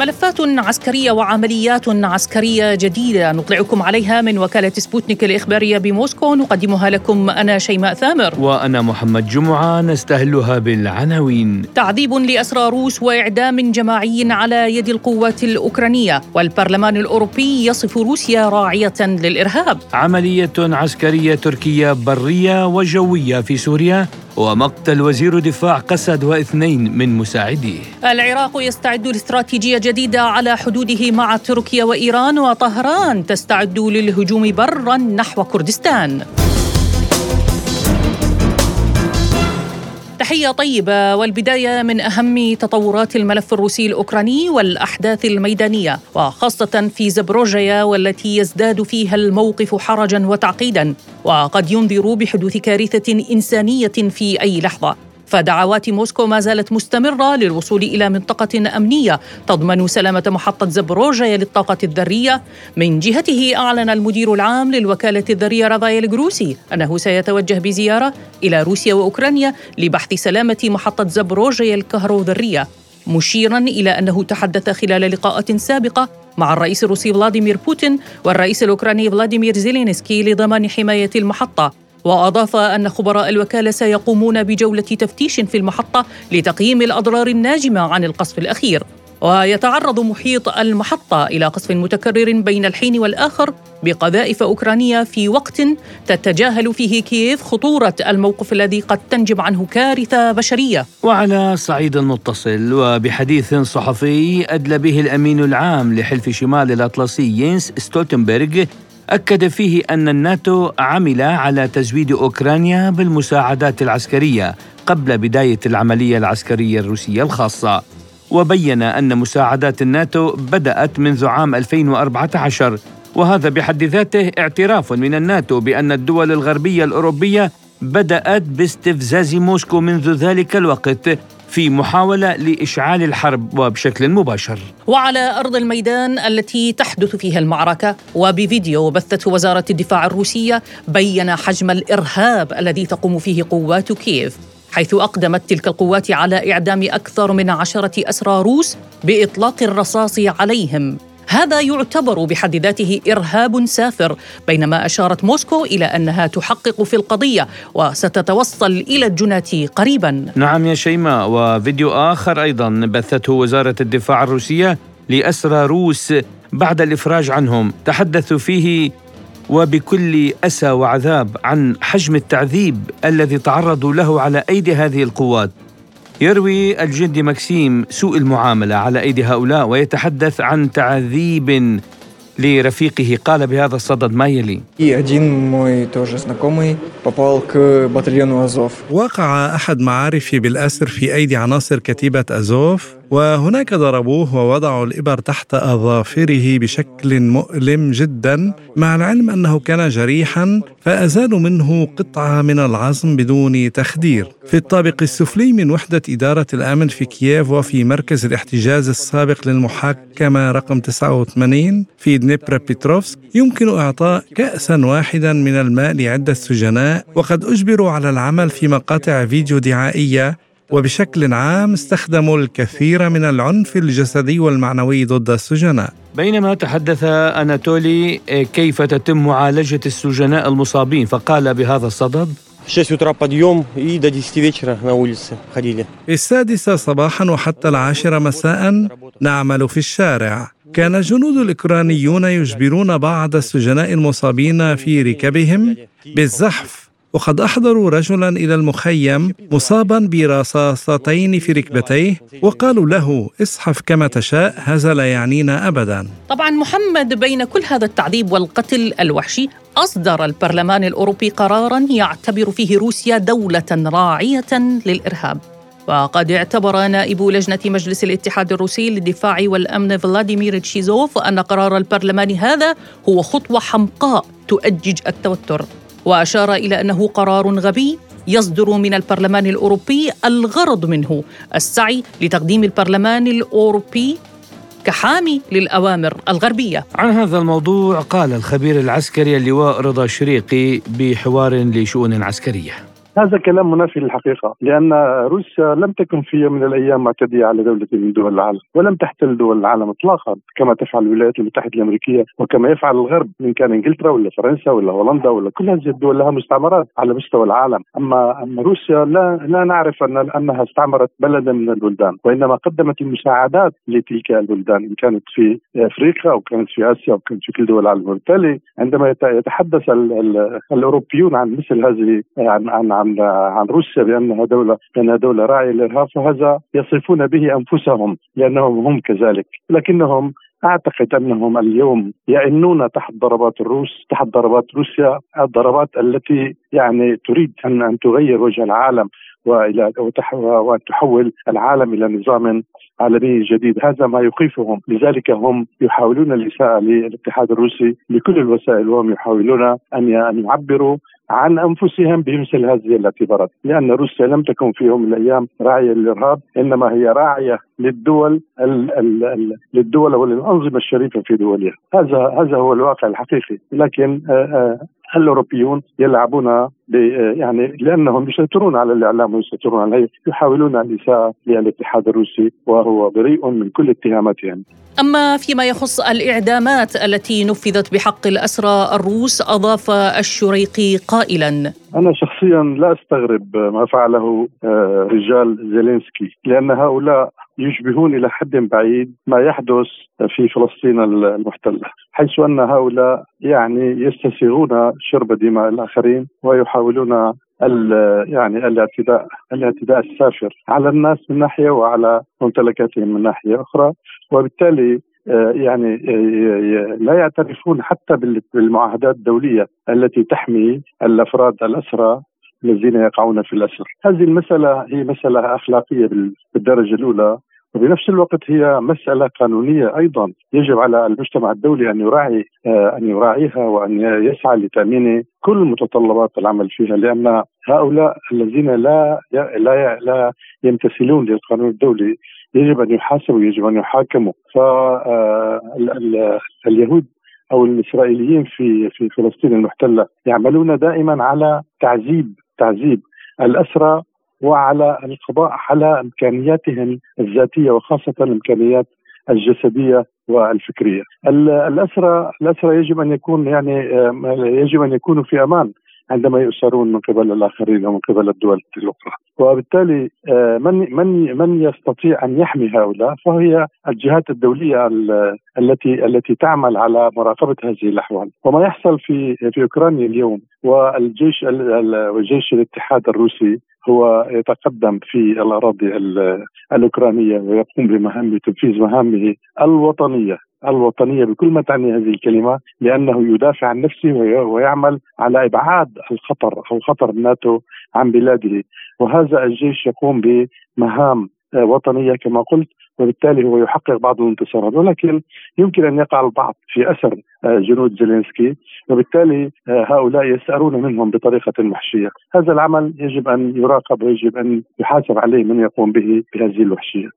ملفات عسكرية وعمليات عسكرية جديدة نطلعكم عليها من وكالة سبوتنيك الإخبارية بموسكو. نقدمها لكم أنا شيماء ثامر. وأنا محمد جمعة نستهلها بالعناوين. تعذيب لأسرى روس وإعدام جماعي على يد القوات الأوكرانية. والبرلمان الأوروبي يصف روسيا راعية للإرهاب. عملية عسكرية تركية برية وجوية في سوريا. ومقتل وزير دفاع قسد واثنين من مساعديه. العراق يستعد لاستراتيجية جديدة على حدوده مع تركيا وإيران وطهران تستعد للهجوم برا نحو كردستان. تحية طيبة. والبداية من أهم تطورات الملف الروسي الأوكراني والأحداث الميدانية وخاصة في زبروجيا والتي يزداد فيها الموقف حرجا وتعقيدا. وقد ينذر بحدوث كارثة إنسانية في أي لحظة. فدعوات موسكو ما زالت مستمرة للوصول إلى منطقة أمنية. تضمن سلامة محطة زبروجيا للطاقة الذرية. من جهته أعلن المدير العام للوكالة الذرية رافائيل جروسي أنه سيتوجه بزيارة إلى روسيا وأوكرانيا لبحث سلامة محطة زبروجيا الكهروذرية مشيرا إلى أنه تحدث خلال لقاءات سابقة مع الرئيس الروسي فلاديمير بوتين والرئيس الأوكراني فلاديمير زيلينسكي لضمان حماية المحطة. وأضاف أن خبراء الوكالة سيقومون بجولة تفتيش في المحطة لتقييم الأضرار الناجمة عن القصف الأخير ويتعرض محيط المحطة إلى قصف متكرر بين الحين والآخر بقذائف أوكرانية في وقت تتجاهل فيه كييف خطورة الموقف الذي قد تنجم عنه كارثة بشرية. وعلى صعيد متصل وبحديث صحفي أدلى به الأمين العام لحلف شمال الأطلسي ينس ستولتنبرغ أكد فيه أن الناتو عمل على تزويد أوكرانيا بالمساعدات العسكرية قبل بداية العملية العسكرية الروسية الخاصة. وبين أن مساعدات الناتو بدأت منذ عام 2014 وهذا بحد ذاته اعتراف من الناتو بأن الدول الغربية الأوروبية بدأت باستفزاز موسكو منذ ذلك الوقت في محاولة لإشعال الحرب وبشكل مباشر. وعلى أرض الميدان التي تحدث فيها المعركة وبفيديو بثته وزارة الدفاع الروسية بين حجم الإرهاب الذي تقوم فيه قوات كييف حيث أقدمت تلك القوات على إعدام أكثر من عشرة أسرى روس بإطلاق الرصاص عليهم هذا يعتبر بحد ذاته إرهاب سافر بينما أشارت موسكو إلى أنها تحقق في القضية وستتوصل إلى الجنات قريبا. نعم يا شيماء وفيديو آخر أيضا بثته وزارة الدفاع الروسية لأسرى روس بعد الإفراج عنهم تحدثوا فيه وبكل أسى وعذاب عن حجم التعذيب الذي تعرضوا له على أيدي هذه القوات يروي الجندي مكسيم سوء المعاملة على أيدي هؤلاء ويتحدث عن تعذيب لرفيقه. قال بهذا الصدد ما يلي. وقع أحد معارفي بالأسر في أيدي عناصر كتيبة أزوف. وهناك ضربوه ووضعوا الإبر تحت أظافره بشكل مؤلم جدا مع العلم أنه كان جريحا فأزالوا منه قطعة من العظم بدون تخدير. في الطابق السفلي من وحدة إدارة الأمن في كييف وفي مركز الاحتجاز السابق للمحاكمة رقم 89 في دنيبرا بيتروفسك يمكن إعطاء كأسا واحدا من الماء لعدة سجناء وقد أجبروا على العمل في مقاطع فيديو دعائية وبشكل عام استخدموا الكثير من العنف الجسدي والمعنوي ضد السجناء بينما تحدث أناتولي كيف تتم معالجة السجناء المصابين فقال بهذا الصدد 6 утра подъем и до 10 вечера на улице ходили. السادسة صباحا وحتى العاشرة مساء نعمل في الشارع كان الجنود الأوكرانيون يجبرون بعض السجناء المصابين في ركبهم بالزحف وقد أحضروا رجلا إلى المخيم مصابا برصاصتين في ركبتيه وقالوا له اصحف كما تشاء هذا لا يعنينا أبدا. طبعا محمد بين كل هذا التعذيب والقتل الوحشي أصدر البرلمان الأوروبي قرارا يعتبر فيه روسيا دولة راعية للإرهاب. وقد اعتبر نائب لجنة مجلس الاتحاد الروسي للدفاع والأمن فلاديمير تشيزوف أن قرار البرلمان هذا هو خطوة حمقاء تؤجج التوتر. وأشار إلى أنه قرار غبي يصدر من البرلمان الأوروبي الغرض منه السعي لتقديم البرلمان الأوروبي كحامي للأوامر الغربية. عن هذا الموضوع قال الخبير العسكري اللواء رضا شريقي بحوار لشؤون عسكرية. هذا كلام منافي للحقيقة لأن روسيا لم تكن في يوم من الأيام معتدية على دولة من دول العالم ولم تحتل دول العالم اطلاقا كما تفعل الولايات المتحدة الأمريكية وكما يفعل الغرب إن كان إنجلترا ولا فرنسا ولا هولندا ولا كل هذه الدول لها مستعمرات على مستوى العالم. أما أما روسيا لا لا نعرف أن أنها استعمرت بلدا من البلدان وإنما قدمت المساعدات لتلك البلدان إن كانت في أفريقيا أو كانت في آسيا أو كانت في كل دول العالم. وبالتالي عندما يتحدث الأوروبيون عن مثل هذه عن عن عن عن روسيا بانها دوله بانها دوله راعيه للارهاب فهذا يصفون به أنفسهم لأنهم هم كذلك. لكنهم أعتقد أنهم اليوم يئنون تحت ضربات الروس تحت ضربات روسيا الضربات التي يعني تريد ان أن تغير وجه العالم والى وأن تحول العالم إلى نظام عالمي جديد. هذا ما يخيفهم. لذلك هم يحاولون الإساءة للاتحاد الروسي بكل الوسائل وهم يحاولون أن يعبروا عن أنفسهم بمثل هذه الاعتبارات، لأن روسيا لم تكن في يوم من الأيام راعية للإرهاب، إنما هي راعية للدول ال ال ال للدول وللأنظمة الشريفة في دولها، هذا هذا هو الواقع الحقيقي، لكن آآ آآ الأوروبيون يلعبون يعني لأنهم يسيطرون على الإعلام ويسيطرون عليه يحاولون الإساءة للاتحاد الروسي وهو بريء من كل اتهاماتهم. أما فيما يخص الإعدامات التي نفذت بحق الأسرى الروس أضاف الشريقي قائلا أنا شخصيا لا أستغرب ما فعله آه، رجال زيلينسكي لأن هؤلاء يشبهون إلى حد بعيد ما يحدث في فلسطين المحتلة، حيث أن هؤلاء يعني يستسيغون شرب دماء الآخرين ويحاولون يعني الاعتداء الاعتداء السافر على الناس من ناحية وعلى ممتلكاتهم من ناحية أخرى وبالتالي آه، يعني آه، لا يعترفون حتى بالمعاهدات الدولية التي تحمي الأفراد الأسرى الذين يقعون في الأسر. هذه المسألة هي مسألة أخلاقية بالدرجة الأولى وبنفس الوقت هي مسألة قانونية أيضا. يجب على المجتمع الدولي أن يراعي آه، أن يراعيها وأن يسعى لتأمين كل متطلبات العمل فيها لأن هؤلاء الذين لا لا لا يمتثلون للقانون الدولي يجب أن يحاسبوا يجب أن يحاكموا. فاليهود آه، أو الإسرائيليين في في فلسطين المحتلة يعملون دائما على تعذيب تعذيب الأسرى وعلى القضاء على إمكانياتهم الذاتية وخاصة الإمكانيات الجسدية والفكرية. الاسرى الأسرى يجب أن يكون يعني يجب أن يكونوا في أمان عندما يؤسرون من قبل الآخرين ومن قبل الدول الأخرى وبالتالي آه، من من من يستطيع أن يحمي هؤلاء فهي الجهات الدولية التي التي تعمل على مراقبة هذه الأحوال وما يحصل في في أوكرانيا اليوم والجيش وجيش الاتحاد الروسي هو يتقدم في الأراضي الأوكرانية ويقوم بمهام تنفيذ مهامه الوطنية الوطنية بكل ما تعني هذه الكلمة لأنه يدافع عن نفسه ويعمل على إبعاد الخطر أو خطر الناتو عن بلاده. وهذا الجيش يقوم بمهام وطنية كما قلت وبالتالي هو يحقق بعض الانتصارات ولكن يمكن أن يقع البعض في أثر جنود زيلينسكي وبالتالي هؤلاء يسأرون منهم بطريقة وحشية. هذا العمل يجب أن يراقب ويجب أن يحاسب عليه من يقوم به بهذه الوحشية.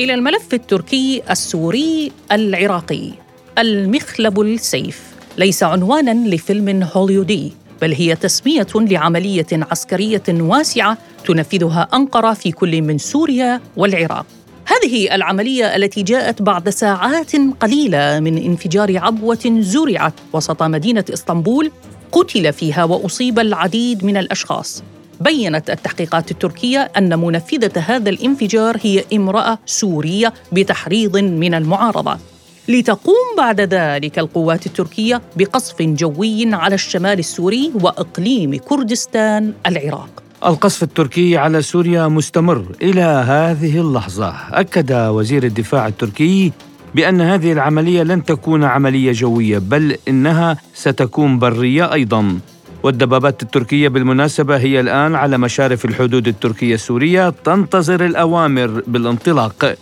إلى الملف التركي السوري العراقي المخلب السيف. ليس عنوانا لفيلم هوليودي. بل هي تسمية لعملية عسكرية واسعة تنفذها أنقرة في كل من سوريا والعراق. هذه العملية التي جاءت بعد ساعات قليلة من انفجار عبوة زرعت وسط مدينة إسطنبول قتل فيها وأصيب العديد من الأشخاص. بينت التحقيقات التركية أن منفذة هذا الانفجار هي امرأة سورية بتحريض من المعارضة. لتقوم بعد ذلك القوات التركية بقصف جوي على الشمال السوري وإقليم كردستان العراق. القصف التركي على سوريا مستمر إلى هذه اللحظة. أكد وزير الدفاع التركي بأن هذه العملية لن تكون عملية جوية بل إنها ستكون برية أيضا. والدبابات التركية بالمناسبة هي الآن على مشارف الحدود التركية السورية تنتظر الأوامر بالانطلاق.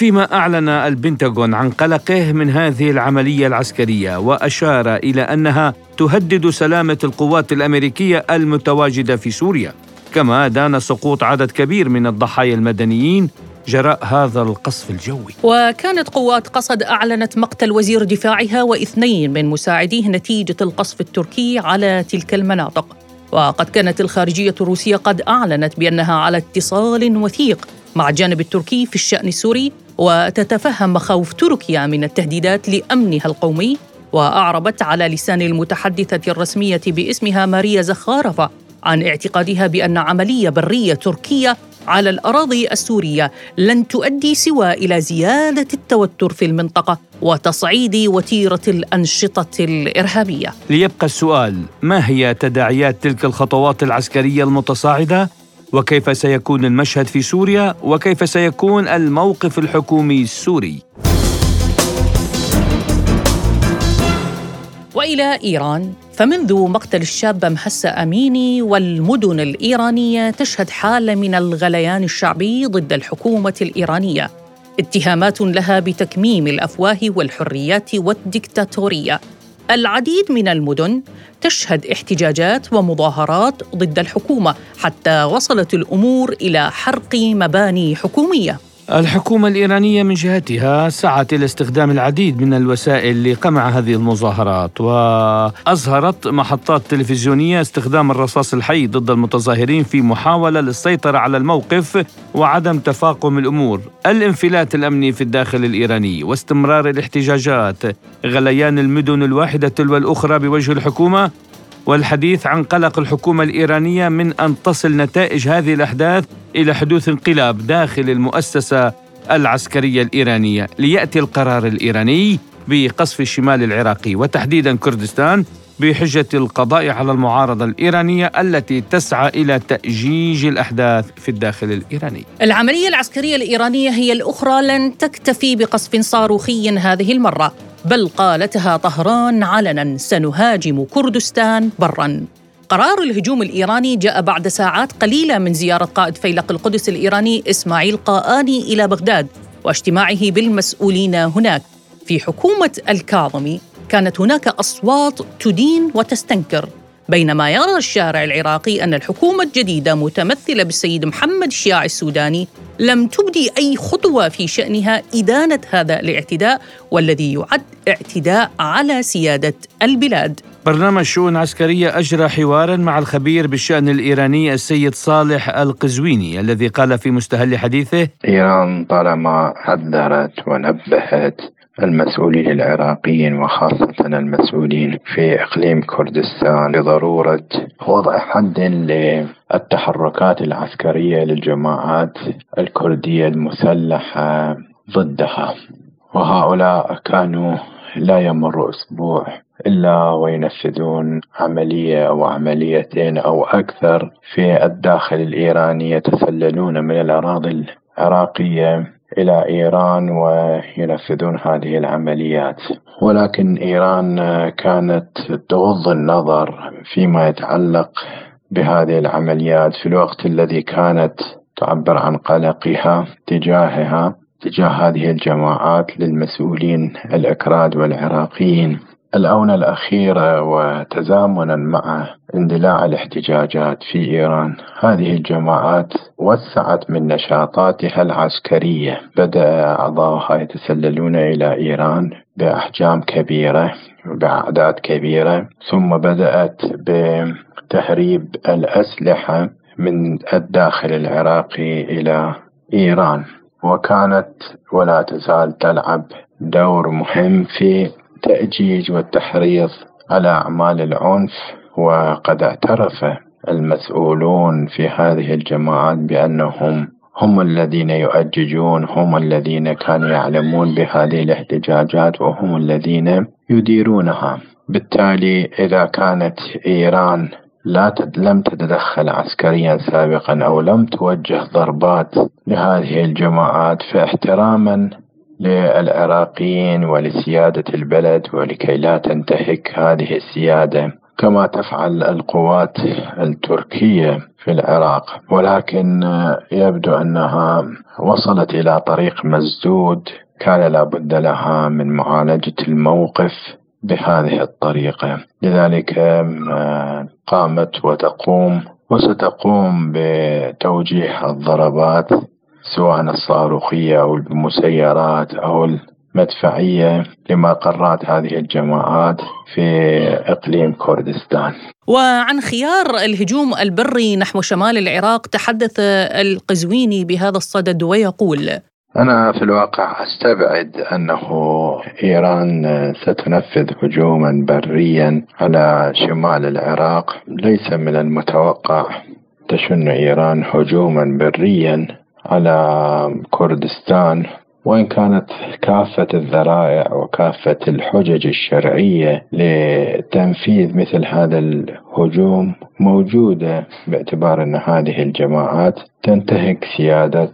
فيما أعلن البنتاغون عن قلقه من هذه العملية العسكرية وأشار إلى أنها تهدد سلامة القوات الأمريكية المتواجدة في سوريا. كما دان سقوط عدد كبير من الضحايا المدنيين جراء هذا القصف الجوي. وكانت قوات قصد أعلنت مقتل وزير دفاعها واثنين من مساعديه نتيجة القصف التركي على تلك المناطق. وقد كانت الخارجية الروسية قد أعلنت بأنها على اتصال وثيق مع الجانب التركي في الشأن السوري وتتفهم مخاوف تركيا من التهديدات لأمنها القومي وأعربت على لسان المتحدثة الرسمية باسمها ماريا زخارفة عن اعتقادها بأن عملية برية تركية على الأراضي السورية لن تؤدي سوى إلى زيادة التوتر في المنطقة وتصعيد وتيرة الأنشطة الإرهابية. ليبقى السؤال ما هي تداعيات تلك الخطوات العسكرية المتصاعدة؟ وكيف سيكون المشهد في سوريا؟ وكيف سيكون الموقف الحكومي السوري؟ وإلى إيران فمنذ مقتل الشابه محسا أميني والمدن الإيرانية تشهد حالة من الغليان الشعبي ضد الحكومة الإيرانية اتهامات لها بتكميم الأفواه والحريات والدكتاتورية العديد من المدن تشهد احتجاجات ومظاهرات ضد الحكومة حتى وصلت الأمور إلى حرق مباني حكومية. الحكومة الإيرانية من جهتها سعت إلى استخدام العديد من الوسائل لقمع هذه المظاهرات وأظهرت محطات تلفزيونية استخدام الرصاص الحي ضد المتظاهرين في محاولة للسيطرة على الموقف وعدم تفاقم الأمور. الانفلات الأمني في الداخل الإيراني واستمرار الاحتجاجات غليان المدن الواحدة تلو الأخرى بوجه الحكومة والحديث عن قلق الحكومة الإيرانية من أن تصل نتائج هذه الأحداث إلى حدوث انقلاب داخل المؤسسة العسكرية الإيرانية. ليأتي القرار الإيراني بقصف الشمال العراقي وتحديدا كردستان بحجة القضاء على المعارضة الإيرانية التي تسعى إلى تأجيج الأحداث في الداخل الإيراني. العملية العسكرية الإيرانية هي الأخرى لن تكتفي بقصف صاروخي هذه المرة بل قالتها طهران علنا سنهاجم كردستان برا. قرار الهجوم الإيراني جاء بعد ساعات قليلة من زيارة قائد فيلق القدس الإيراني إسماعيل قاني إلى بغداد واجتماعه بالمسؤولين هناك في حكومة الكاظمي. كانت هناك أصوات تدين وتستنكر بينما يرى الشارع العراقي أن الحكومة الجديدة متمثلة بالسيد محمد الشياع السوداني لم تبدي أي خطوة في شأنها إدانة هذا الاعتداء والذي يعد اعتداء على سيادة البلاد. برنامج شؤون عسكرية أجرى حوارا مع الخبير بالشأن الإيراني السيد صالح القزويني الذي قال في مستهل حديثه: إيران طالما حذرت ونبهت المسؤولين العراقيين وخاصة المسؤولين في إقليم كردستان بضرورة وضع حد للتحركات العسكرية للجماعات الكردية المسلحة ضدها. وهؤلاء كانوا لا يمر أسبوع إلا وينفذون عملية أو عمليتين أو أكثر في الداخل الإيراني يتسللون من الأراضي العراقية. إلى إيران وينفذون هذه العمليات. ولكن إيران كانت تغض النظر فيما يتعلق بهذه العمليات في الوقت الذي كانت تعبر عن قلقها تجاهها تجاه هذه الجماعات للمسؤولين الأكراد والعراقيين. الآونة الأخيرة وتزامنا مع اندلاع الاحتجاجات في إيران. هذه الجماعات وسعت من نشاطاتها العسكرية. بدأ أعضاؤها يتسللون إلى إيران بأحجام كبيرة بأعداد كبيرة. ثم بدأت بتهريب الأسلحة من الداخل العراقي إلى إيران. وكانت ولا تزال تلعب دور مهم في التأجيج والتحريض على أعمال العنف وقد اعترف المسؤولون في هذه الجماعات بأنهم هم الذين يؤججون هم الذين كانوا يعلمون بهذه الاحتجاجات وهم الذين يديرونها. بالتالي إذا كانت إيران لا تد لم تتدخل عسكريا سابقا أو لم توجه ضربات لهذه الجماعات فاحتراما للعراقيين ولسيادة البلد ولكي لا تنتهك هذه السيادة كما تفعل القوات التركية في العراق. ولكن يبدو أنها وصلت إلى طريق مسدود كان لابد لها من معالجة الموقف بهذه الطريقة. لذلك قامت وتقوم وستقوم بتوجيه الضربات سواء الصاروخية أو المسيرات أو المدفعية لمقرات هذه الجماعات في إقليم كردستان. وعن خيار الهجوم البري نحو شمال العراق تحدث القزويني بهذا الصدد ويقول أنا في الواقع أستبعد أنه إيران ستنفذ هجوما بريا على شمال العراق. ليس من المتوقع تشن إيران هجوما بريا على كردستان وإن كانت كافة الذرائع وكافة الحجج الشرعية لتنفيذ مثل هذا الهجوم موجودة باعتبار أن هذه الجماعات تنتهك سيادة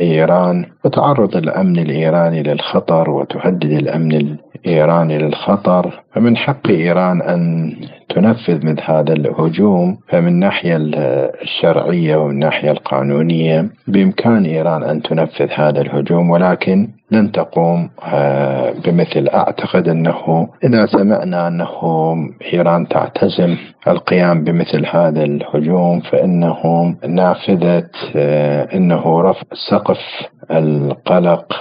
إيران. وتعرض الأمن الإيراني للخطر وتهدد الأمن الإيراني للخطر فمن حق إيران أن تنفذ مثل هذا الهجوم فمن الناحية الشرعية ومن الناحية القانونية بإمكان إيران أن تنفذ هذا الهجوم ولكن لن تقوم آه، بمثل أعتقد أنه إذا سمعنا أنه إيران تعتزم القيام بمثل هذا الهجوم فإنه نافذة آه، أنه رفع سقف القلق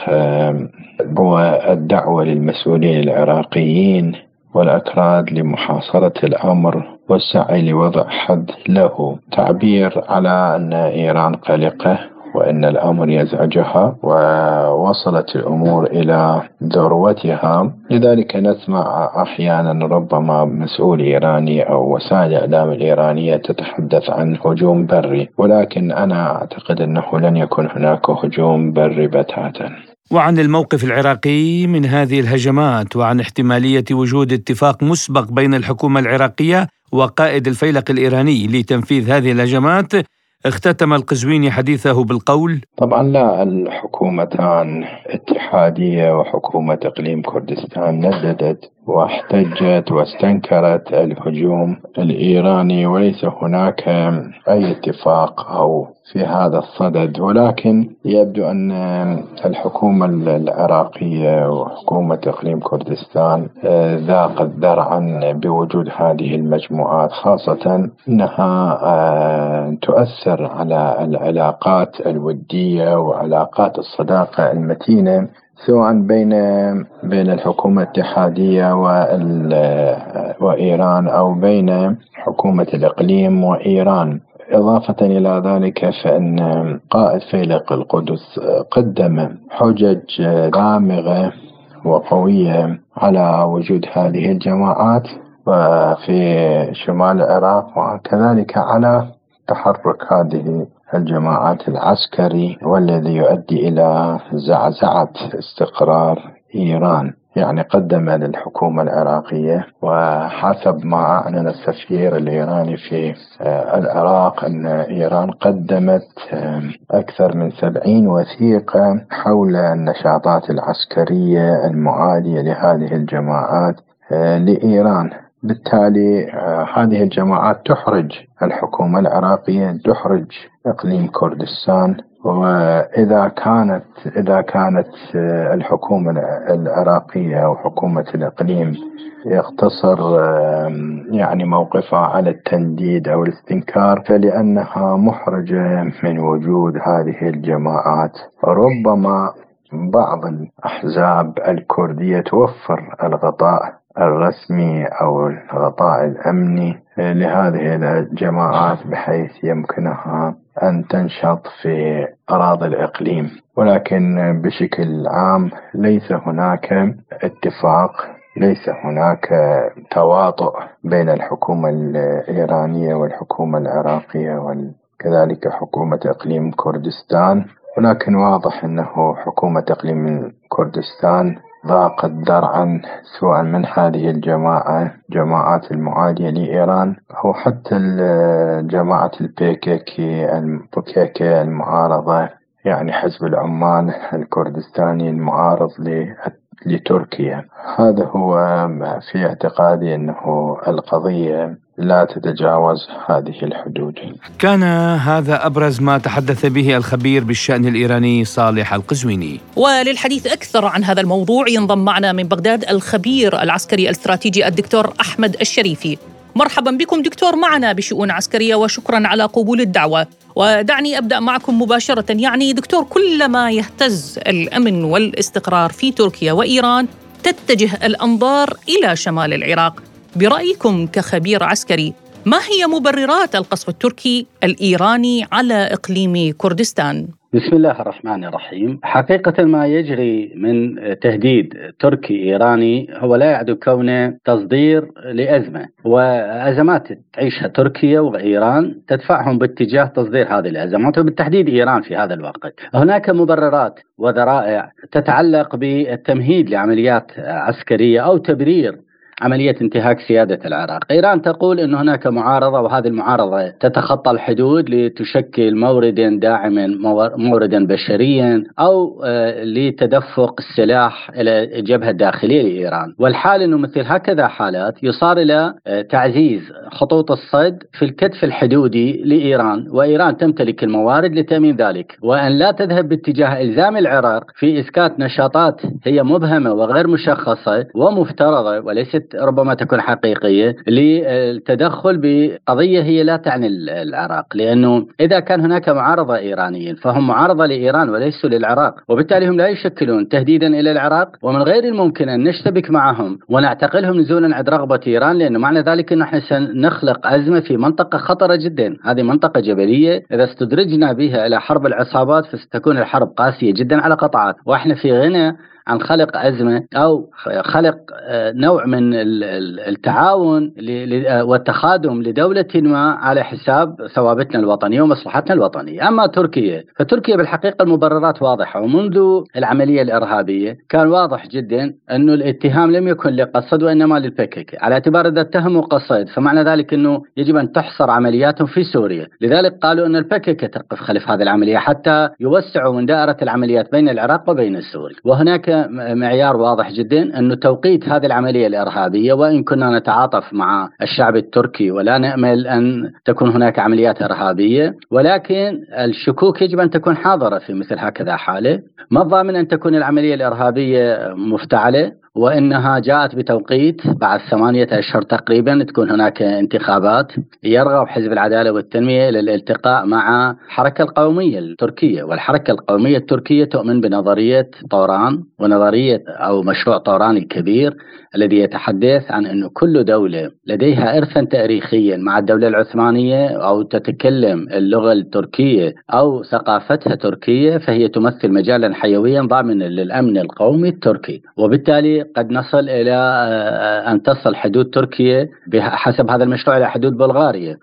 والدعوة للمسؤولين العراقيين والأكراد لمحاصرة الأمر والسعي لوضع حد له. تعبير على أن إيران قلقة. وأن الأمر يزعجها ووصلت الأمور إلى ذروتها. لذلك نسمع أحيانا ربما مسؤول إيراني أو وسائل الإعلام الإيرانية تتحدث عن هجوم بري ولكن أنا أعتقد أنه لن يكون هناك هجوم بري بتاتا. وعن الموقف العراقي من هذه الهجمات وعن احتمالية وجود اتفاق مسبق بين الحكومة العراقية وقائد الفيلق الإيراني لتنفيذ هذه الهجمات اختتم القزويني حديثه بالقول طبعا لا الحكومتان اتحادية وحكومة إقليم كردستان نددت واحتجت واستنكرت الهجوم الإيراني وليس هناك أي اتفاق أو في هذا الصدد. ولكن يبدو أن الحكومة العراقية وحكومة إقليم كردستان آه، ذاقت ذرعا بوجود هذه المجموعات خاصة أنها آه، تؤثر على العلاقات الودية وعلاقات الصداقة المتينة سواء بين بين الحكومة الاتحادية وإيران أو بين حكومة الإقليم وإيران. إضافة إلى ذلك فإن قائد فيلق القدس قدم حجج دامغة وقوية على وجود هذه الجماعات في شمال العراق وكذلك على تحرك هذه الجماعات العسكري والذي يؤدي إلى زعزعة استقرار إيران. يعني قدم للحكومة العراقية وحسب ما أعلن السفير الإيراني في آه، العراق أن إيران قدمت آه، أكثر من سبعين وثيقة حول النشاطات العسكرية المعادية لهذه الجماعات آه، لإيران. بالتالي هذه الجماعات تحرج الحكومة العراقية تحرج إقليم كردستان. وإذا كانت إذا كانت الحكومة العراقية أو حكومة الإقليم يقتصر يعني موقفها على التنديد أو الاستنكار فلأنها محرجة من وجود هذه الجماعات. ربما بعض الأحزاب الكردية توفر الغطاء الرسمي أو الغطاء الأمني لهذه الجماعات بحيث يمكنها أن تنشط في أراضي الإقليم. ولكن بشكل عام ليس هناك اتفاق ليس هناك تواطؤ بين الحكومة الإيرانية والحكومة العراقية وكذلك حكومة إقليم كردستان. ولكن واضح أنه حكومة إقليم كردستان ضاقت درعا سواء من هذه الجماعة جماعات المعادية لإيران أو حتى جماعة البيكيكي البوكيكي المعارضة يعني حزب العمال الكردستاني المعارض لتركيا. هذا هو في اعتقادي أنه القضية لا تتجاوز هذه الحدود. كان هذا أبرز ما تحدث به الخبير بالشأن الإيراني صالح القزويني. وللحديث أكثر عن هذا الموضوع ينضم معنا من بغداد الخبير العسكري الاستراتيجي الدكتور أحمد الشريفي. مرحبا بكم دكتور معنا بشؤون عسكرية وشكرا على قبول الدعوة. ودعني أبدأ معكم مباشرة. يعني دكتور كلما يهتز الأمن والاستقرار في تركيا وإيران تتجه الأنظار إلى شمال العراق. برأيكم كخبير عسكري ما هي مبررات القصف التركي الإيراني على إقليم كردستان؟ بسم الله الرحمن الرحيم حقيقة ما يجري من تهديد تركي إيراني هو لا يعد كونه تصدير لأزمة وأزمات تعيشها تركيا وإيران تدفعهم باتجاه تصدير هذه الأزمات وبالتحديد إيران في هذا الوقت هناك مبررات وذرائع تتعلق بالتمهيد لعمليات عسكرية أو تبرير عملية انتهاك سيادة العراق. إيران تقول أن هناك معارضة وهذه المعارضة تتخطى الحدود لتشكل موردا داعما موردا بشريا أو آه، لتدفق السلاح إلى الجبهة الداخلية لإيران. والحال أنه مثل هكذا حالات يصار إلى آه، تعزيز خطوط الصد في الكتف الحدودي لإيران. وإيران تمتلك الموارد لتأمين ذلك. وأن لا تذهب باتجاه إلزام العراق في إسكات نشاطات هي مبهمة وغير مشخصة ومفترضة وليست ربما تكون حقيقية للتدخل بقضية هي لا تعني العراق لأنه إذا كان هناك معارضة ايرانيين فهم معارضة لإيران وليسوا للعراق وبالتالي هم لا يشكلون تهديدا إلى العراق ومن غير الممكن أن نشتبك معهم ونعتقلهم نزولا عند رغبة إيران لأنه معنى ذلك أنه إحنا سنخلق أزمة في منطقة خطرة جدا. هذه منطقة جبلية إذا استدرجنا بها إلى حرب العصابات فستكون الحرب قاسية جدا على قطاعات وإحنا في غنى عن خلق أزمة أو خلق آه، نوع من التعاون والتخادم لدولة ما على حساب ثوابتنا الوطنية ومصلحتنا الوطنية. أما تركيا فتركيا بالحقيقة المبررات واضحة ومنذ العملية الإرهابية كان واضح جدا أن الاتهام لم يكن لقصد وإنما للبكك على اعتبار إذا اتهموا قصد فمعنى ذلك أنه يجب أن تحصر عملياتهم في سوريا. لذلك قالوا أن البكك تقف خلف هذه العملية حتى يوسعوا من دائرة العمليات بين العراق وبين السوري وهناك معيار واضح جدا أن توقيت هذه العملية الإرهابية وإن كنا نتعاطف مع الشعب التركي ولا نأمل أن تكون هناك عمليات إرهابية ولكن الشكوك يجب أن تكون حاضرة في مثل هكذا حالة. ما الضامن أن تكون العملية الإرهابية مفتعلة؟ وإنها جاءت بتوقيت بعد ثمانية أشهر تقريبا تكون هناك انتخابات يرغب حزب العدالة والتنمية إلى الالتقاء مع الحركة القومية التركية والحركة القومية التركية تؤمن بنظرية طوران ونظرية أو مشروع طوران الكبير الذي يتحدث عن إنه كل دولة لديها ارثا تاريخيا مع الدولة العثمانية أو تتكلم اللغة التركية أو ثقافتها تركية فهي تمثل مجالا حيويا ضامنا للأمن القومي التركي. وبالتالي قد نصل إلى آه، أن تصل حدود تركيا بحسب هذا المشروع إلى حدود بلغاريا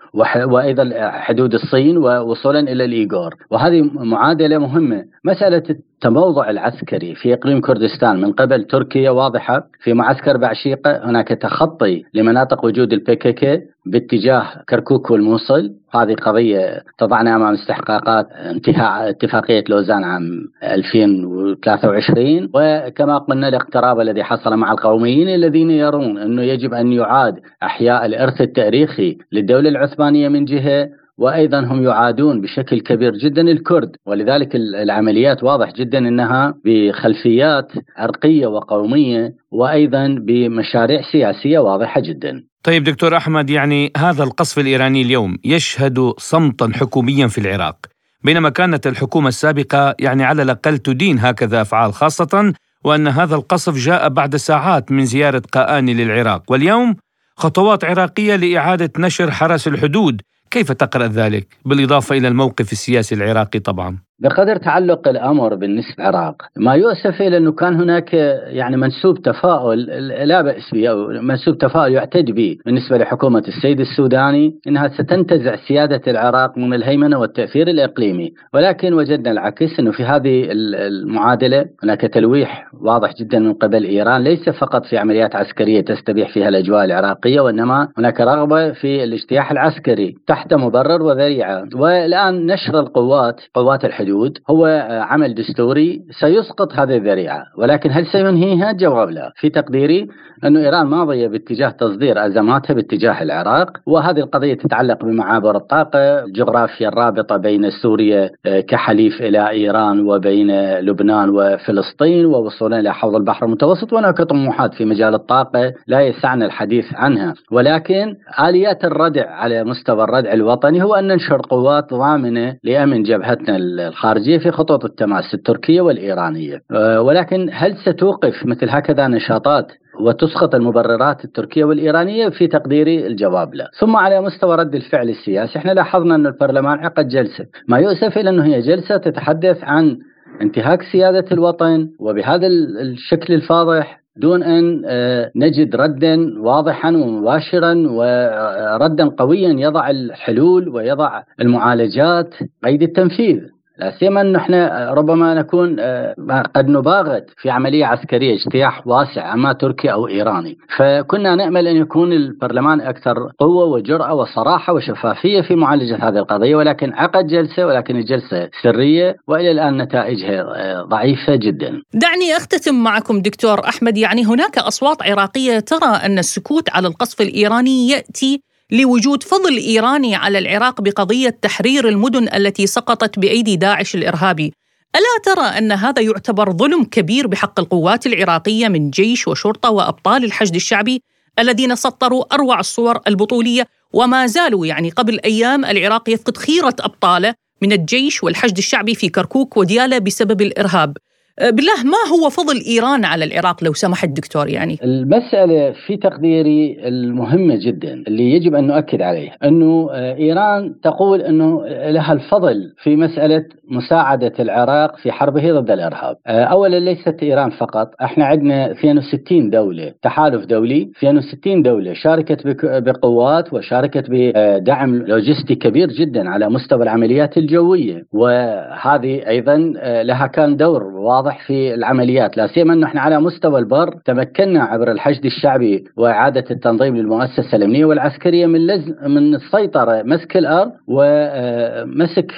وأيضا حدود الصين ووصولا إلى الإيغور. وهذه معادلة مهمة. مسألة التموضع العسكري في إقليم كردستان من قبل تركيا واضحة. في معسكر بعشيقة هناك تخطي لمناطق وجود البيكيكي باتجاه كركوك والموصل. هذه قضية تضعنا أمام استحقاقات انتهاء اتفاقية لوزان عام 2023 وكما قلنا الاقتراب الذي حصل مع القوميين الذين يرون أنه يجب أن يعاد أحياء الإرث التاريخي للدولة العثمانية من جهة. وأيضا هم يعادون بشكل كبير جدا الكرد. ولذلك العمليات واضح جدا إنها بخلفيات عرقية وقومية وأيضا بمشاريع سياسية واضحة جدا. طيب دكتور أحمد يعني هذا القصف الإيراني اليوم يشهد صمتا حكوميا في العراق. بينما كانت الحكومة السابقة يعني على الأقل تدين هكذا أفعال خاصة وأن هذا القصف جاء بعد ساعات من زيارة قآني للعراق. واليوم خطوات عراقية لإعادة نشر حرس الحدود كيف تقرأ ذلك؟ بالإضافة إلى الموقف السياسي العراقي طبعا. بقدر تعلق الأمر بالنسبة للعراق ما يؤسف إلى أنه كان هناك يعني منسوب تفاؤل لا بأس به أو منسوب تفاؤل يعتد به بالنسبة لحكومة السيد السوداني إنها ستنتزع سيادة العراق من الهيمنة والتأثير الإقليمي. ولكن وجدنا العكس إنه في هذه المعادلة هناك تلويح واضح جدا من قبل إيران ليس فقط في عمليات عسكرية تستبيح فيها الأجواء العراقية وإنما هناك رغبة في الاجتياح العسكري. تحت تحت مبرر وذريعة. والآن نشر القوات قوات الحدود هو عمل دستوري سيسقط هذه الذريعة. ولكن هل سينهيها؟ جواب لا. في تقديري أن إيران ماضية باتجاه تصدير أزماتها باتجاه العراق وهذه القضية تتعلق بمعابر الطاقة الجغرافيا الرابطة بين سوريا آه، كحليف إلى إيران وبين لبنان وفلسطين ووصولا إلى حوض البحر المتوسط. وهناك طموحات في مجال الطاقة لا يسعنا الحديث عنها. ولكن آليات الردع على مستوى الردع الوطني هو أن ننشر قوات ضامنة لأمن جبهتنا الخارجية في خطوط التماس التركية والإيرانية. آه، ولكن هل ستوقف مثل هكذا نشاطات وتسقط المبررات التركية والإيرانية؟ في تقديري الجواب لا. ثم على مستوى رد الفعل السياسي إحنا لاحظنا أن البرلمان عقد جلسة. ما يؤسف إلى أنه هي جلسة تتحدث عن انتهاك سيادة الوطن وبهذا الشكل الفاضح دون أن آه، نجد ردا واضحا ومباشرا وردا قويا يضع الحلول ويضع المعالجات قيد التنفيذ. لا سيما انه إحنا ربما نكون آه، قد نباغت في عملية عسكرية اجتياح واسع أما تركي أو إيراني، فكنا نأمل أن يكون البرلمان أكثر قوة وجرأة وصراحة وشفافية في معالجة هذه القضية ولكن عقد جلسة ولكن الجلسه سرية وإلى الآن نتائجها آه، ضعيفة جدا. دعني أختتم معكم دكتور أحمد يعني هناك أصوات عراقية ترى أن السكوت على القصف الإيراني يأتي لوجود فضل إيراني على العراق بقضية تحرير المدن التي سقطت بأيدي داعش الإرهابي. ألا ترى أن هذا يعتبر ظلم كبير بحق القوات العراقية من جيش وشرطة وأبطال الحشد الشعبي الذين سطروا أروع الصور البطولية وما زالوا يعني قبل أيام العراق يفقد خيرة أبطاله من الجيش والحشد الشعبي في كركوك وديالة بسبب الإرهاب. بالله ما هو فضل إيران على العراق لو سمح الدكتور يعني؟ المسألة في تقديري المهمة جدا اللي يجب أن نؤكد عليها أنه أه، إيران تقول أنه لها الفضل في مسألة مساعدة العراق في حربه ضد الإرهاب. أه، اولا ليست إيران فقط، إحنا عندنا 62 دولة تحالف دولي 62 دولة شاركت بقوات وشاركت بدعم لوجستي كبير جدا على مستوى العمليات الجوية وهذه أيضا لها كان دور واضح واضح في العمليات لا سيما إنه إحنا على مستوى البر تمكنا عبر الحشد الشعبي وإعادة التنظيم للمؤسسة الأمنية والعسكرية من لز من السيطرة مسك الأرض ومسك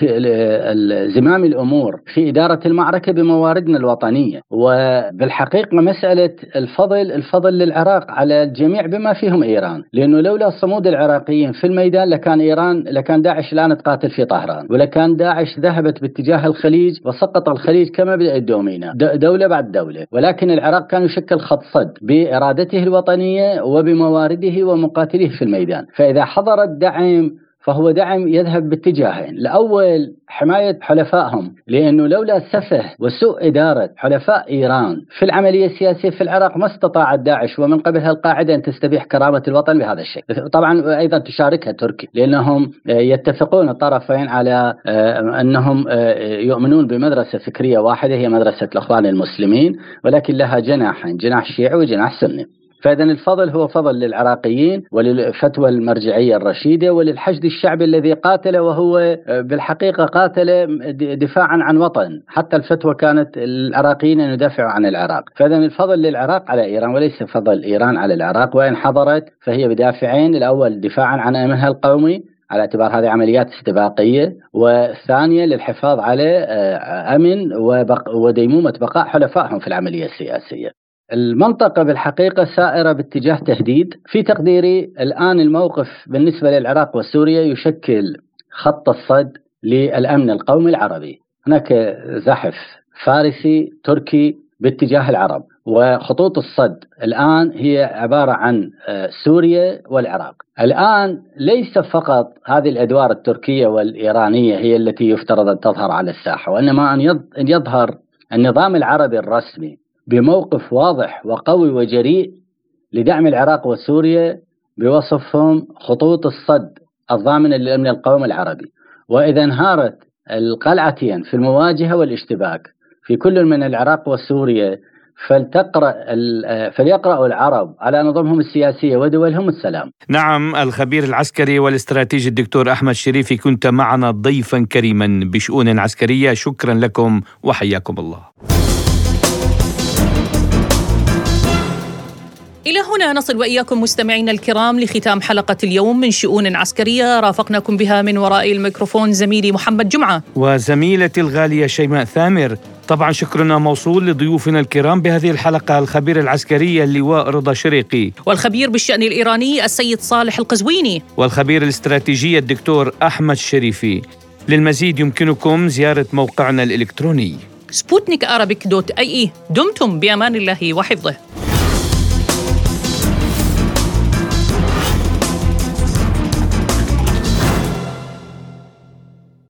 زمام الأمور في إدارة المعركة بمواردنا الوطنية. وبالحقيقة مسألة الفضل الفضل للعراق على الجميع بما فيهم إيران. لأنه لولا صمود العراقيين في الميدان لكان إيران لكان داعش الان تقاتل في طهران ولكان داعش ذهبت باتجاه الخليج وسقط الخليج كما بدأ الدومين دولة بعد دولة. ولكن العراق كان يشكل خط صد بإرادته الوطنية وبموارده ومقاتليه في الميدان. فإذا حضر الدعم فهو دعم يذهب باتجاهين. الأول حماية حلفائهم لأنه لولا سفه وسوء إدارة حلفاء إيران في العملية السياسية في العراق ما استطاعت داعش ومن قبلها القاعدة أن تستبيح كرامة الوطن بهذا الشكل. طبعا أيضا تشاركها تركيا لأنهم يتفقون الطرفين على آه، أنهم آه، يؤمنون بمدرسة فكرية واحدة هي مدرسة الأخوان المسلمين ولكن لها جناحين جناح شيعي وجناح سني. فإذا الفضل هو فضل للعراقيين وللفتوى المرجعية الرشيدة وللحشد الشعبي الذي قاتل وهو آه، بالحقيقة قاتل دفاعا عن وطن حتى الفتوى كانت العراقيين أن يدافعوا عن العراق فإذا الفضل للعراق على إيران وليس فضل إيران على العراق وإن حضرت فهي بدافعين الأول دفاعا عن أمنها القومي على اعتبار هذه عمليات استباقية والثانية للحفاظ على آه، أمن وديمومة بقاء حلفائهم في العملية السياسية. المنطقة بالحقيقة سائرة باتجاه تهديد. في تقديري الآن الموقف بالنسبة للعراق وسوريا يشكل خط الصد للأمن القومي العربي. هناك زحف فارسي تركي باتجاه العرب وخطوط الصد الآن هي عبارة عن آه، سوريا والعراق. الآن ليس فقط هذه الأدوار التركية والإيرانية هي التي يفترض أن تظهر على الساحة وإنما أن يظهر النظام العربي الرسمي بموقف واضح وقوي وجريء لدعم العراق وسوريا بوصفهم خطوط الصد الضامنة للأمن القومي العربي. وإذا انهارت القلعتين في المواجهة والاشتباك في كل من العراق وسوريا فلتقرأ فليقرأوا العرب على نظمهم السياسية ودولهم السلام. نعم الخبير العسكري والاستراتيجي الدكتور أحمد شريفي كنت معنا ضيفا كريما بشؤون عسكرية. شكرا لكم وحياكم الله. إلى هنا نصل وإياكم مستمعينا الكرام لختام حلقة اليوم من شؤون عسكرية. رافقناكم بها من وراء الميكروفون زميلي محمد جمعة. وزميلتي الغالية شيماء ثامر. طبعا شكرنا موصول لضيوفنا الكرام بهذه الحلقة. الخبير العسكري اللواء رضا شريقي. والخبير بالشأن الإيراني السيد صالح القزويني. والخبير الاستراتيجي الدكتور أحمد شريفي. للمزيد يمكنكم زيارة موقعنا الإلكتروني. سبوتنيك دوت أي. دمتم بأمان الله وحفظه.